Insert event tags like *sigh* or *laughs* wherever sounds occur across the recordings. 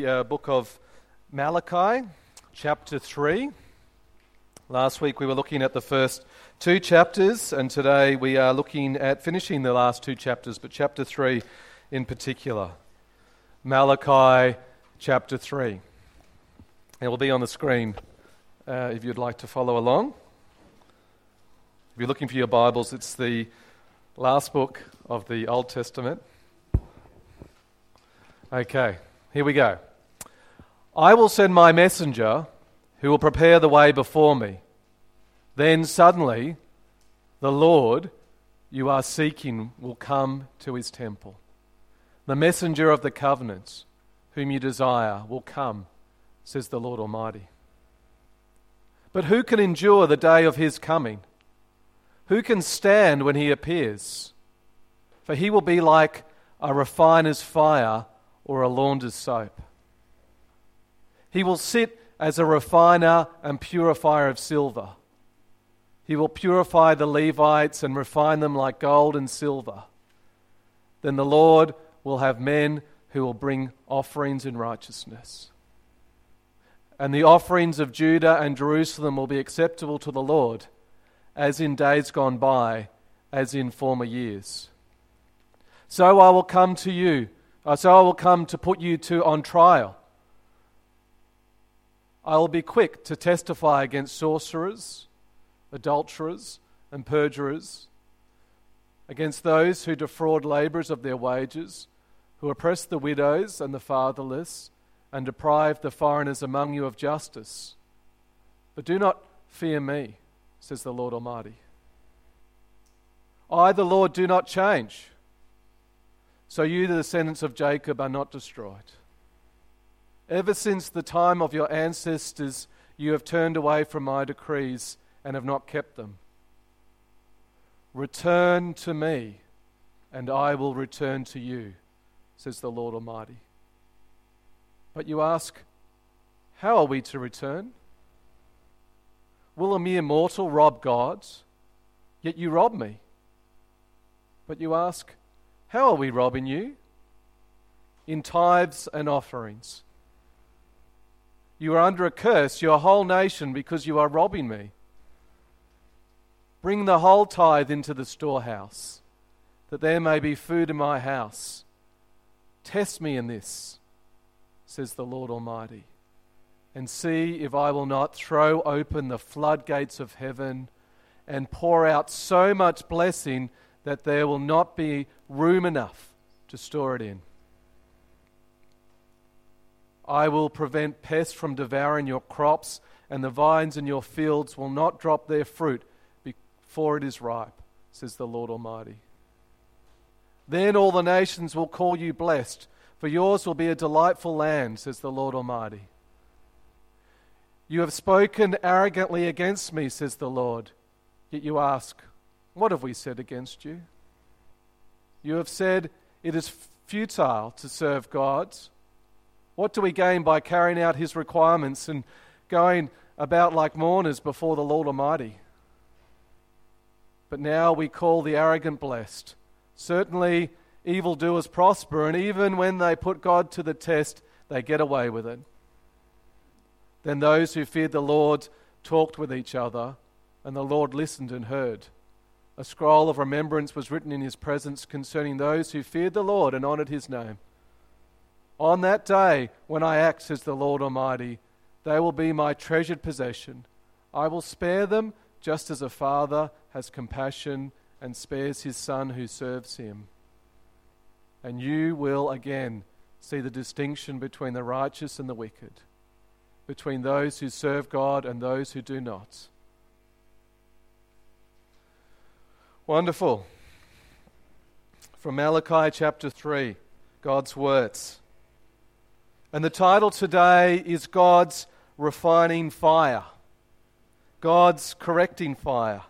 the uh, book of Malachi, chapter 3. Last week we were looking at the first two chapters, and today we are looking at finishing the last two chapters, but chapter 3 in particular. Malachi, chapter 3. It will be on the screen uh, if you'd like to follow along. If you're looking for your Bibles, it's the last book of the Old Testament. Okay, here we go. I will send my messenger who will prepare the way before me. Then suddenly, the Lord you are seeking will come to his temple. The messenger of the covenants, whom you desire, will come, says the Lord Almighty. But who can endure the day of his coming? Who can stand when he appears? For he will be like a refiner's fire or a launder's soap. He will sit as a refiner and purifier of silver. He will purify the Levites and refine them like gold and silver. Then the Lord will have men who will bring offerings in righteousness. And the offerings of Judah and Jerusalem will be acceptable to the Lord, as in days gone by, as in former years. So I will come to you uh, so I will come to put you to on trial. I will be quick to testify against sorcerers, adulterers, and perjurers, against those who defraud labourers of their wages, who oppress the widows and the fatherless, and deprive the foreigners among you of justice. But do not fear me, says the Lord Almighty. I, the Lord, do not change. So you, the descendants of Jacob, are not destroyed. Ever since the time of your ancestors, you have turned away from my decrees and have not kept them. Return to me, and I will return to you, says the Lord Almighty. But you ask, How are we to return? Will a mere mortal rob God? Yet you rob me. But you ask, how are we robbing you? In tithes and offerings. You are under a curse, your whole nation, because you are robbing me. Bring the whole tithe into the storehouse, that there may be food in my house. Test me in this, says the Lord Almighty, and see if I will not throw open the floodgates of heaven and pour out so much blessing that there will not be room enough to store it in. I will prevent pests from devouring your crops, and the vines in your fields will not drop their fruit before it is ripe, says the Lord Almighty. Then all the nations will call you blessed, for yours will be a delightful land, says the Lord Almighty. You have spoken arrogantly against me, says the Lord. Yet you ask, what have we said against you? You have said it is futile to serve God. What do we gain by carrying out his requirements and going about like mourners before the Lord Almighty? But now we call the arrogant blessed. Certainly, evildoers prosper, and even when they put God to the test, they get away with it. Then those who feared the Lord talked with each other, and the Lord listened and heard. A scroll of remembrance was written in his presence concerning those who feared the Lord and honored his name. On that day, when I act, says the Lord Almighty, they will be my treasured possession. I will spare them just as a father has compassion and spares his son who serves him. And you will again see the distinction between the righteous and the wicked, between those who serve God and those who do not. Wonderful. From Malachi chapter 3, God's words. And the title today is God's refining fire, God's correcting fire,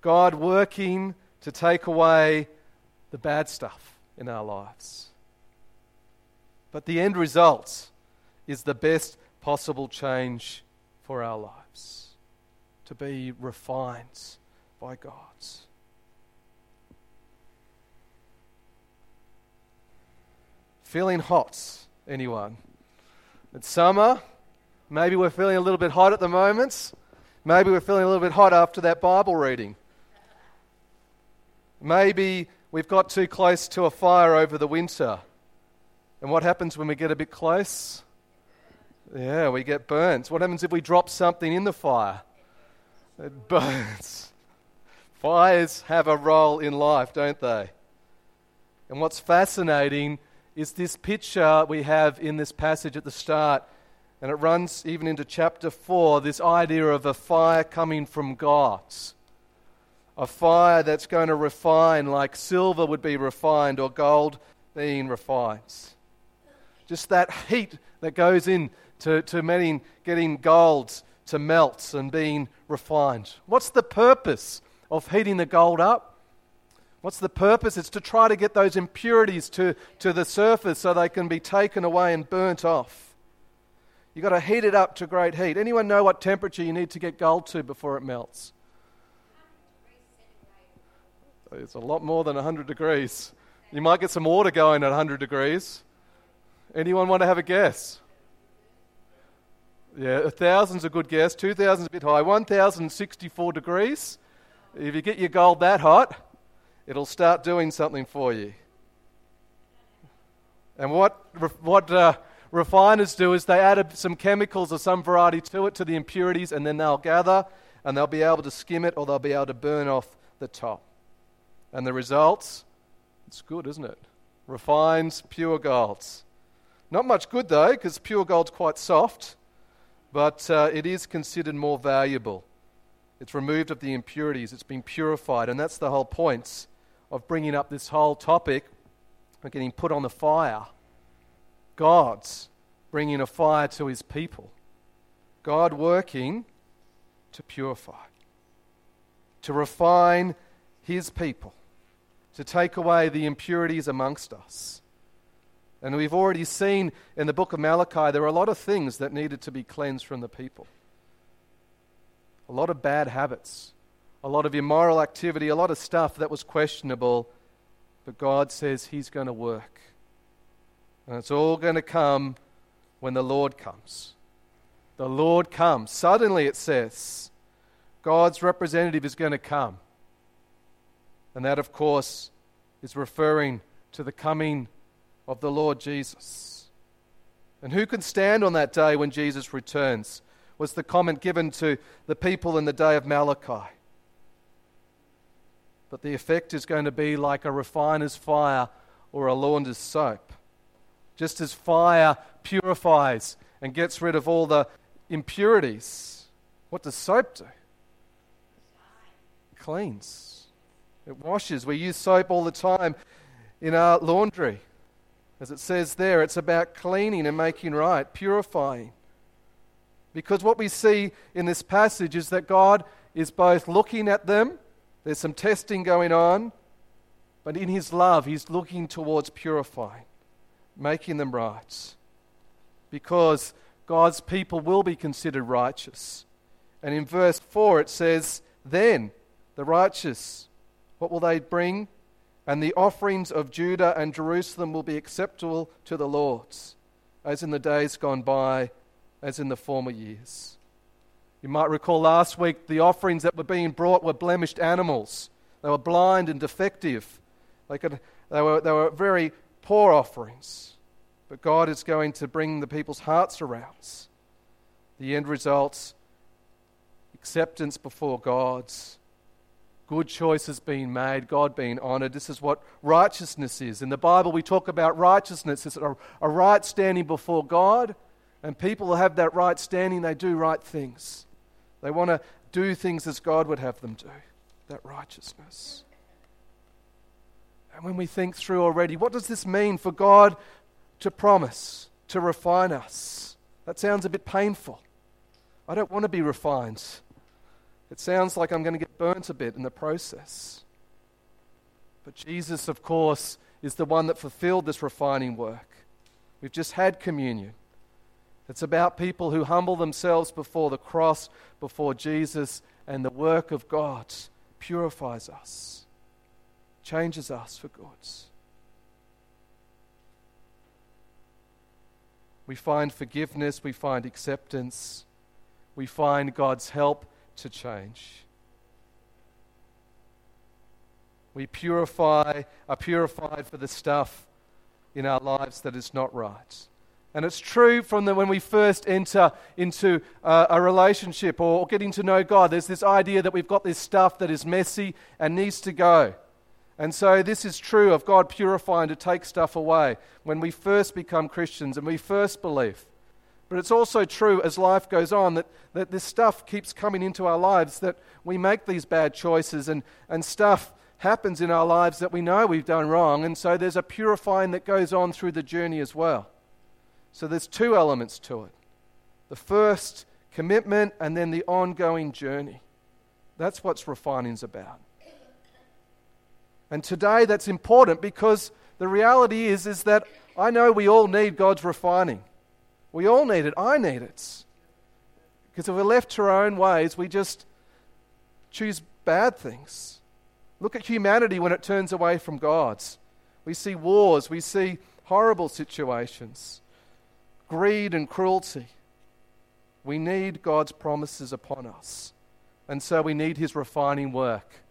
God working to take away the bad stuff in our lives. But the end result is the best possible change for our lives to be refined by God. Feeling hot Anyone? It's summer. Maybe we're feeling a little bit hot at the moment. Maybe we're feeling a little bit hot after that Bible reading. Maybe we've got too close to a fire over the winter. And what happens when we get a bit close? Yeah, we get burnt. What happens if we drop something in the fire? It *laughs* burns. Fires have a role in life, don't they? And what's fascinating is this picture we have in this passage at the start, and it runs even into chapter 4 this idea of a fire coming from God. A fire that's going to refine like silver would be refined or gold being refined. Just that heat that goes in to, to getting, getting gold to melt and being refined. What's the purpose of heating the gold up? What's the purpose? It's to try to get those impurities to, to the surface so they can be taken away and burnt off. You've got to heat it up to great heat. Anyone know what temperature you need to get gold to before it melts? It's a lot more than 100 degrees. You might get some water going at 100 degrees. Anyone want to have a guess? Yeah, a thousand's a good guess. Thousand's a bit high. One thousand sixty-four degrees. If you get your gold that hot, it'll start doing something for you. And what what uh, refiners do is they add some chemicals of some variety to it, to the impurities, and then they'll gather and they'll be able to skim it or they'll be able to burn off the top. And the results, it's good, isn't it? Refines pure golds. Not much good though, because pure gold's quite soft, but uh, it is considered more valuable. It's removed of the impurities, it's been purified, and that's the whole point of bringing up this whole topic of getting put on the fire. God's bringing a fire to his people. God working to purify, to refine his people, to take away the impurities amongst us. And we've already seen in the book of Malachi there are a lot of things that needed to be cleansed from the people. A lot of bad habits, a lot of immoral activity, a lot of stuff that was questionable. But God says He's going to work. And it's all going to come when the Lord comes. The Lord comes. Suddenly, it says, God's representative is going to come. And that, of course, is referring to the coming of the Lord Jesus. And who can stand on that day when Jesus returns? Was the comment given to the people in the day of Malachi. But the effect is going to be like a refiner's fire or a launder's soap. Just as fire purifies and gets rid of all the impurities, what does soap do? It cleans. It washes. We use soap all the time in our laundry. As it says there, it's about cleaning and making right, purifying. Because what we see in this passage is that God is both looking at them, there's some testing going on, but in His love, He's looking towards purifying, making them right. Because God's people will be considered righteous. And in verse 4, it says, Then the righteous, what will they bring? and the offerings of Judah and Jerusalem will be acceptable to the Lord, as in the days gone by, as in the former years. You might recall last week the offerings that were being brought were blemished animals. They were blind and defective. They, could, they, were, they were very poor offerings. But God is going to bring the people's hearts around. The end results acceptance before God's good choices being made, God being honored. This is what righteousness is. In the Bible, we talk about righteousness as a, a right standing before God, and people who have that right standing, they do right things. They want to do things as God would have them do, that righteousness. And when we think through already, what does this mean for God to promise to refine us? That sounds a bit painful. I don't want to be refined. It sounds like I'm going to get burnt a bit in the process. But Jesus, of course, is the one that fulfilled this refining work. We've just had communion. It's about people who humble themselves before the cross, before Jesus, and the work of God purifies us, changes us for good. We find forgiveness, we find acceptance, we find God's help to change. We purify, are purified for the stuff in our lives that is not right. And it's true from the, when we first enter into uh, a relationship or getting to know God, there's this idea that we've got this stuff that is messy and needs to go. And so this is true of God purifying to take stuff away when we first become Christians and we first believe. But it's also true as life goes on that, that this stuff keeps coming into our lives, that we make these bad choices and, and stuff happens in our lives that we know we've done wrong. And so there's a purifying that goes on through the journey as well. So there's two elements to it the first, commitment, and then the ongoing journey. That's what refining's about. And today that's important because the reality is, is that I know we all need God's refining. We all need it. I need it. Because if we're left to our own ways, we just choose bad things. Look at humanity when it turns away from God's. We see wars, we see horrible situations greed and cruelty. We need God's promises upon us. And so we need His refining work.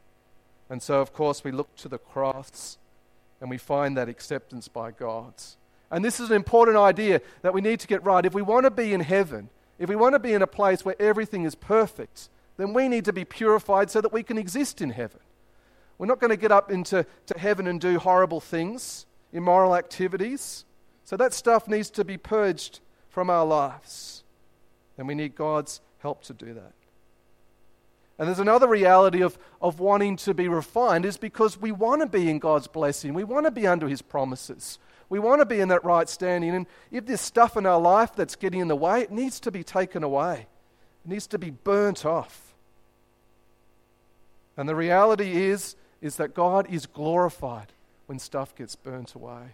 And so, of course, we look to the cross and we find that acceptance by God. And this is an important idea that we need to get right. If we want to be in heaven, if we want to be in a place where everything is perfect, then we need to be purified so that we can exist in heaven. We're not going to get up into to heaven and do horrible things, immoral activities. So that stuff needs to be purged from our lives. And we need God's help to do that. And there's another reality of, of wanting to be refined is because we want to be in God's blessing. We want to be under His promises. We want to be in that right standing. And if there's stuff in our life that's getting in the way, it needs to be taken away. It needs to be burnt off. And the reality is, is that God is glorified when stuff gets burnt away.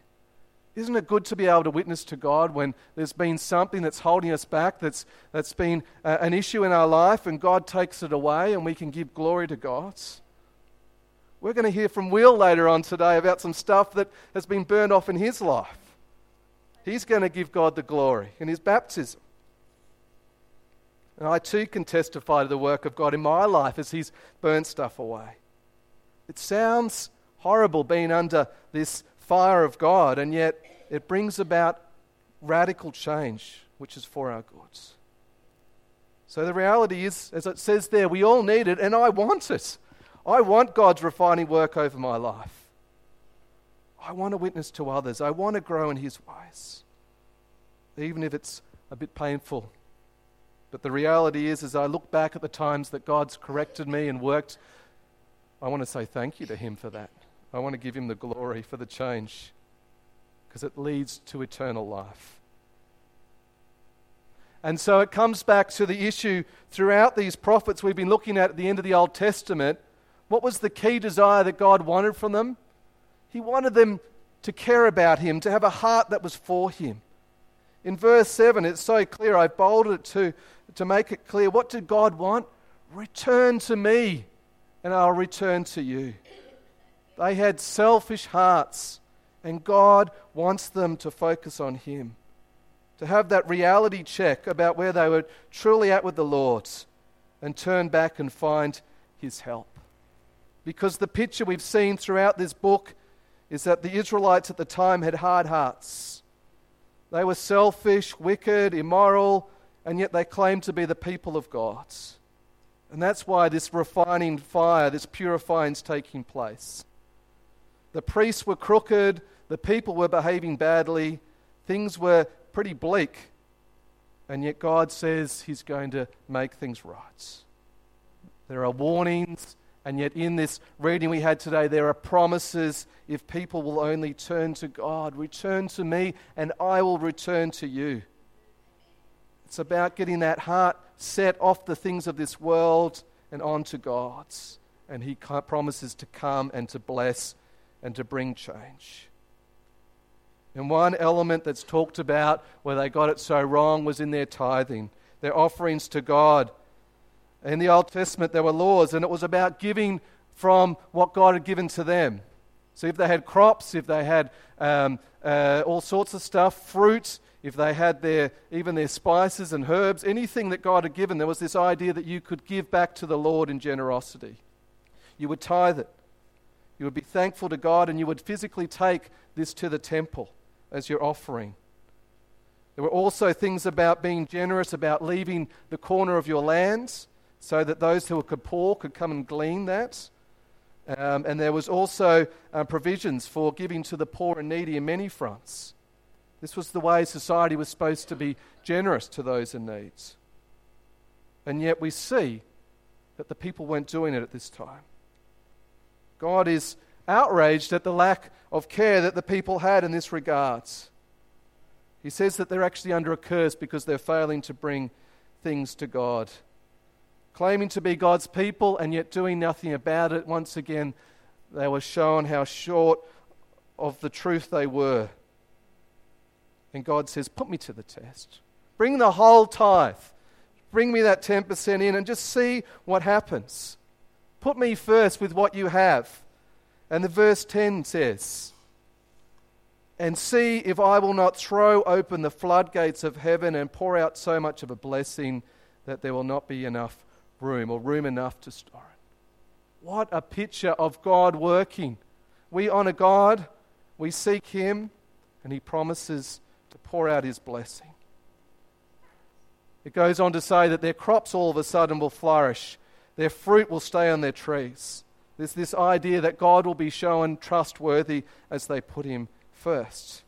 Isn't it good to be able to witness to God when there's been something that's holding us back, that's, that's been uh, an issue in our life, and God takes it away and we can give glory to God? We're going to hear from Will later on today about some stuff that has been burned off in his life. He's going to give God the glory in his baptism. And I too can testify to the work of God in my life as He's burnt stuff away. It sounds horrible being under this fire of God, and yet it brings about radical change, which is for our goods. So the reality is, as it says there, we all need it, and I want it. I want God's refining work over my life. I want to witness to others. I want to grow in His ways, even if it's a bit painful. But the reality is, as I look back at the times that God's corrected me and worked, I want to say thank you to Him for that. I want to give him the glory for the change because it leads to eternal life. And so it comes back to the issue throughout these prophets we've been looking at at the end of the Old Testament. What was the key desire that God wanted from them? He wanted them to care about Him, to have a heart that was for Him. In verse 7, it's so clear. I bolded it to, to make it clear. What did God want? Return to me, and I'll return to you. They had selfish hearts, and God wants them to focus on Him, to have that reality check about where they were truly at with the Lord, and turn back and find His help. Because the picture we've seen throughout this book is that the Israelites at the time had hard hearts. They were selfish, wicked, immoral, and yet they claimed to be the people of God. And that's why this refining fire, this purifying is taking place. The priests were crooked, the people were behaving badly, things were pretty bleak. And yet God says He's going to make things right. There are warnings, and yet in this reading we had today, there are promises if people will only turn to God. Return to me, and I will return to you. It's about getting that heart set off the things of this world and onto God's. And He promises to come and to bless and to bring change. And one element that's talked about where they got it so wrong was in their tithing, their offerings to God. In the Old Testament, there were laws, and it was about giving from what God had given to them. So if they had crops, if they had um, uh, all sorts of stuff, fruit, if they had their even their spices and herbs, anything that God had given, there was this idea that you could give back to the Lord in generosity. You would tithe it. You would be thankful to God and you would physically take this to the temple as your offering. There were also things about being generous, about leaving the corner of your lands so that those who were poor could come and glean that. Um, and there was also uh, provisions for giving to the poor and needy in many fronts. This was the way society was supposed to be generous to those in need. And yet we see that the people weren't doing it at this time. God is outraged at the lack of care that the people had in this regards. He says that they're actually under a curse because they're failing to bring things to God. Claiming to be God's people and yet doing nothing about it, once again, they were shown how short of the truth they were. And God says, Put me to the test. Bring the whole tithe. Bring me that 10% in and just see what happens. Put me first with what you have. And the verse 10 says, and see if I will not throw open the floodgates of heaven and pour out so much of a blessing that there will not be enough room or room enough to store it. What a picture of God working. We honor God, we seek Him, and He promises to pour out His blessing. It goes on to say that their crops all of a sudden will flourish, their fruit will stay on their trees. There's this idea that God will be shown trustworthy as they put Him first.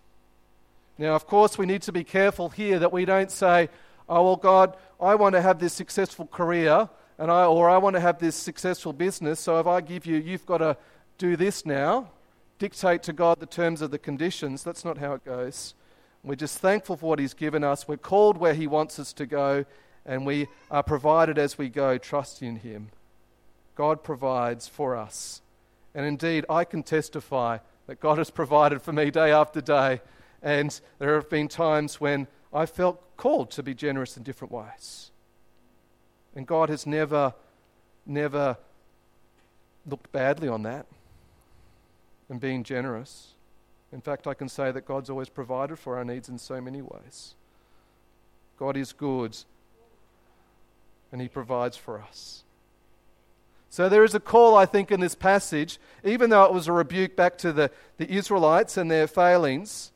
Now, of course, we need to be careful here that we don't say, oh, well, God, I want to have this successful career, and I, or I want to have this successful business, so if I give you, you've got to do this now, dictate to God the terms of the conditions. That's not how it goes. We're just thankful for what He's given us. We're called where He wants us to go, and we are provided as we go, trusting in Him. God provides for us. And indeed, I can testify that God has provided for me day after day. And there have been times when I felt called to be generous in different ways. And God has never, never looked badly on that and being generous. In fact, I can say that God's always provided for our needs in so many ways. God is good and He provides for us. So there is a call, I think, in this passage, even though it was a rebuke back to the, the Israelites and their failings,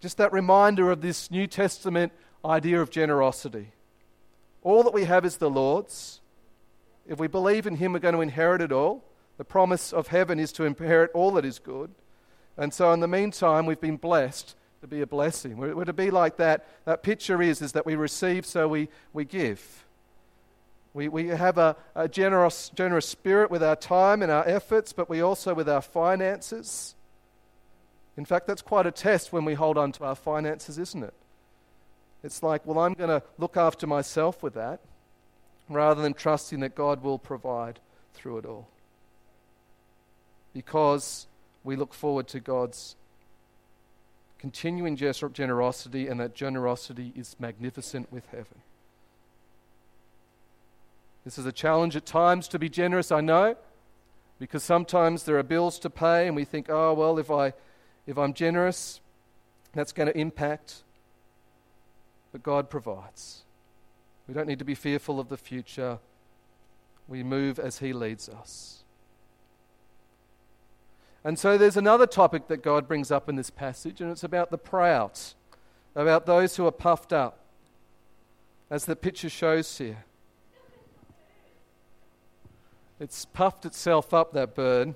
just that reminder of this New Testament idea of generosity. All that we have is the Lord's. If we believe in Him, we're going to inherit it all. The promise of heaven is to inherit all that is good. And so, in the meantime, we've been blessed to be a blessing. We're, we're to be like that. That picture is, is that we receive, so we, we give. We, we have a, a generous, generous spirit with our time and our efforts, but we also with our finances. In fact, that's quite a test when we hold on to our finances, isn't it? It's like, well, I'm going to look after myself with that rather than trusting that God will provide through it all. Because we look forward to God's continuing generosity, and that generosity is magnificent with heaven. This is a challenge at times to be generous, I know, because sometimes there are bills to pay and we think, oh, well, if, I, if I'm generous, that's going to impact. But God provides. We don't need to be fearful of the future. We move as He leads us. And so there's another topic that God brings up in this passage, and it's about the proud, about those who are puffed up, as the picture shows here. It's puffed itself up, that bird,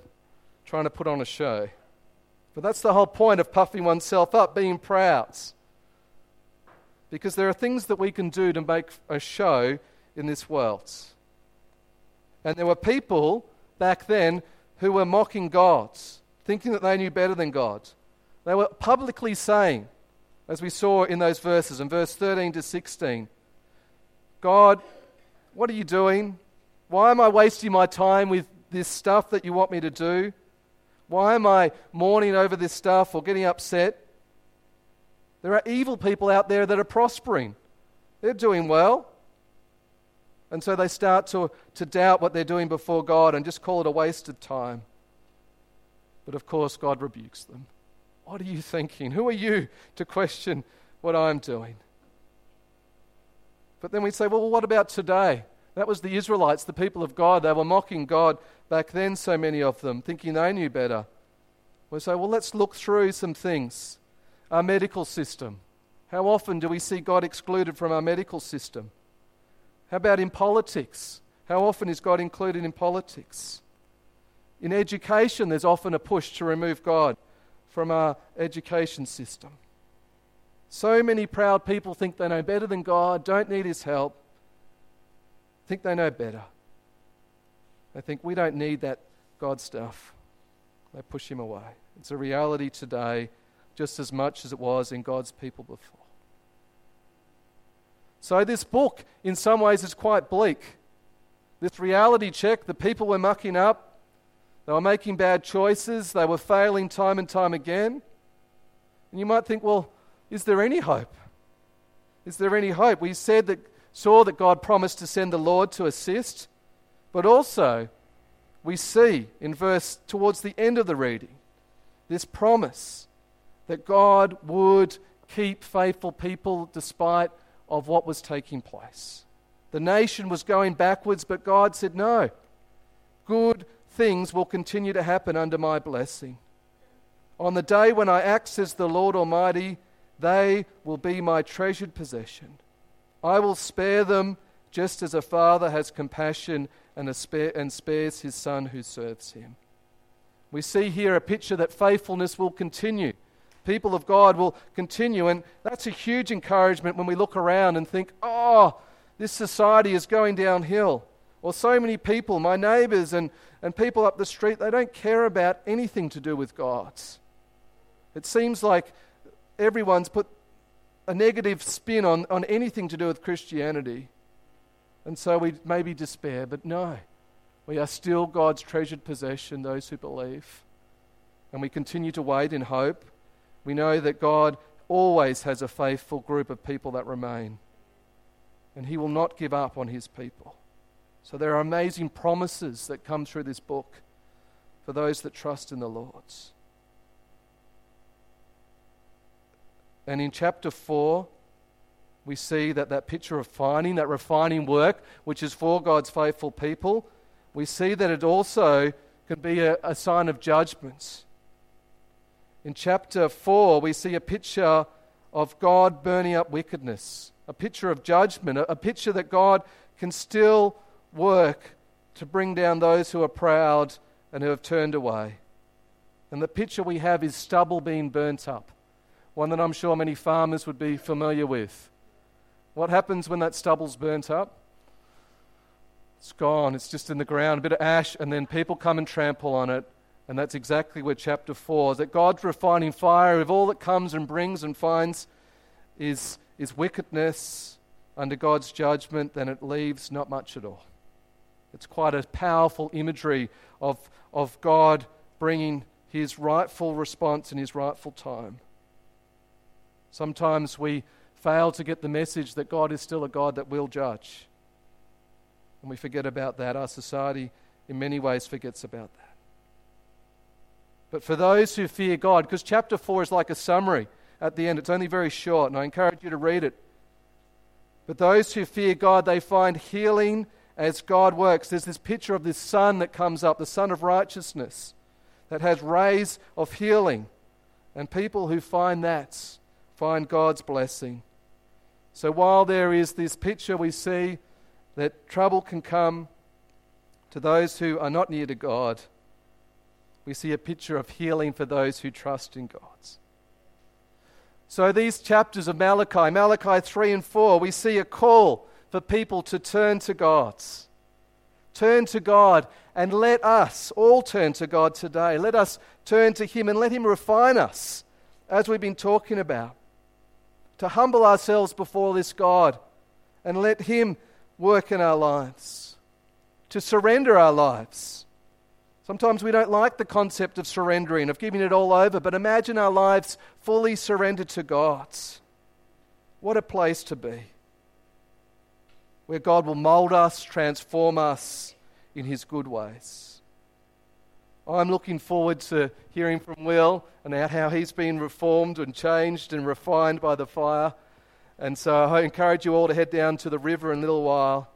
trying to put on a show. But that's the whole point of puffing oneself up, being proud. Because there are things that we can do to make a show in this world. And there were people back then who were mocking God, thinking that they knew better than God. They were publicly saying, as we saw in those verses, in verse 13 to 16, God, what are you doing? Why am I wasting my time with this stuff that you want me to do? Why am I mourning over this stuff or getting upset? There are evil people out there that are prospering. They're doing well. And so they start to, to doubt what they're doing before God and just call it a waste of time. But of course, God rebukes them. What are you thinking? Who are you to question what I'm doing. But then we say, well, what about today? That was the Israelites, the people of God. They were mocking God back then, so many of them, thinking they knew better. We say, well, let's look through some things. Our medical system. How often do we see God excluded from our medical system? How about in politics? How often is God included in politics? In education, there's often a push to remove God from our education system. So many proud people think they know better than God, don't need His help, think they know better. They think we don't need that God stuff. They push Him away. It's a reality today just as much as it was in God's people before. So, this book, in some ways, is quite bleak. This reality check the people were mucking up, they were making bad choices, they were failing time and time again. And you might think, well, is there any hope? Is there any hope? We said that, saw that God promised to send the Lord to assist, but also we see in verse towards the end of the reading this promise that God would keep faithful people despite of what was taking place. The nation was going backwards, but God said, No, good things will continue to happen under my blessing. On the day when I act, says the Lord Almighty, they will be my treasured possession. I will spare them just as a father has compassion and, spare, and spares his son who serves him. We see here a picture that faithfulness will continue. People of God will continue, and that's a huge encouragement when we look around and think, oh, this society is going downhill. Or so many people, my neighbors and, and people up the street, they don't care about anything to do with God's. It seems like everyone's put a negative spin on, on anything to do with Christianity. And so we maybe despair, but no. We are still God's treasured possession, those who believe. And we continue to wait in hope. We know that God always has a faithful group of people that remain. And He will not give up on His people. So there are amazing promises that come through this book for those that trust in the Lord's. And in chapter 4, we see that that picture of finding, that refining work, which is for God's faithful people, we see that it also can be a, a sign of judgments. In chapter 4, we see a picture of God burning up wickedness, a picture of judgment, a, a picture that God can still work to bring down those who are proud and who have turned away. And the picture we have is stubble being burnt up one that I'm sure many farmers would be familiar with. What happens when that stubble's burnt up? It's gone, it's just in the ground, a bit of ash, and then people come and trample on it. And that's exactly where chapter 4 is that God's refining fire, if all that comes and brings and finds is, is wickedness under God's judgment, then it leaves not much at all. It's quite a powerful imagery of, of God bringing his rightful response in his rightful time. Sometimes we fail to get the message that God is still a God that will judge. And we forget about that. Our society, in many ways, forgets about that. But for those who fear God, because chapter 4 is like a summary at the end, it's only very short, and I encourage you to read it. But those who fear God, they find healing as God works. There's this picture of this sun that comes up, the sun of righteousness, that has rays of healing. And people who find that find God's blessing. So while there is this picture, we see that trouble can come to those who are not near to God. We see a picture of healing for those who trust in God. So, these chapters of Malachi, Malachi 3 and 4, we see a call for people to turn to God. Turn to God and let us all turn to God today. Let us turn to Him and let Him refine us, as we've been talking about to humble ourselves before this God and let Him work in our lives, to surrender our lives. Sometimes we don't like the concept of surrendering, of giving it all over, but imagine our lives fully surrendered to God's. What a place to be. Where God will mold us, transform us in His good ways. I'm looking forward to hearing from Will and how he's been reformed and changed and refined by the fire. And so I encourage you all to head down to the river in a little while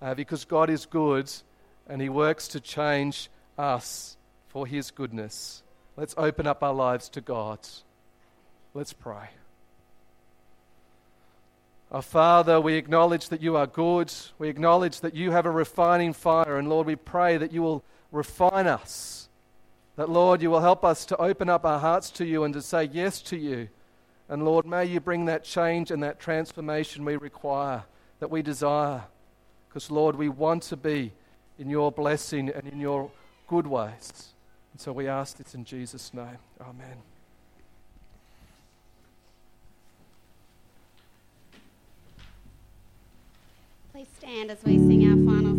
uh, because God is good and He works to change us for His goodness. Let's open up our lives to God. Let's pray. Our Father, we acknowledge that you are good. We acknowledge that you have a refining fire. And Lord, we pray that you will refine us. That, Lord, you will help us to open up our hearts to you and to say yes to you. And Lord, may you bring that change and that transformation we require, that we desire. Because, Lord, we want to be in your blessing and in your good ways. And so we ask this in Jesus' name. Amen. Please stand as we sing our final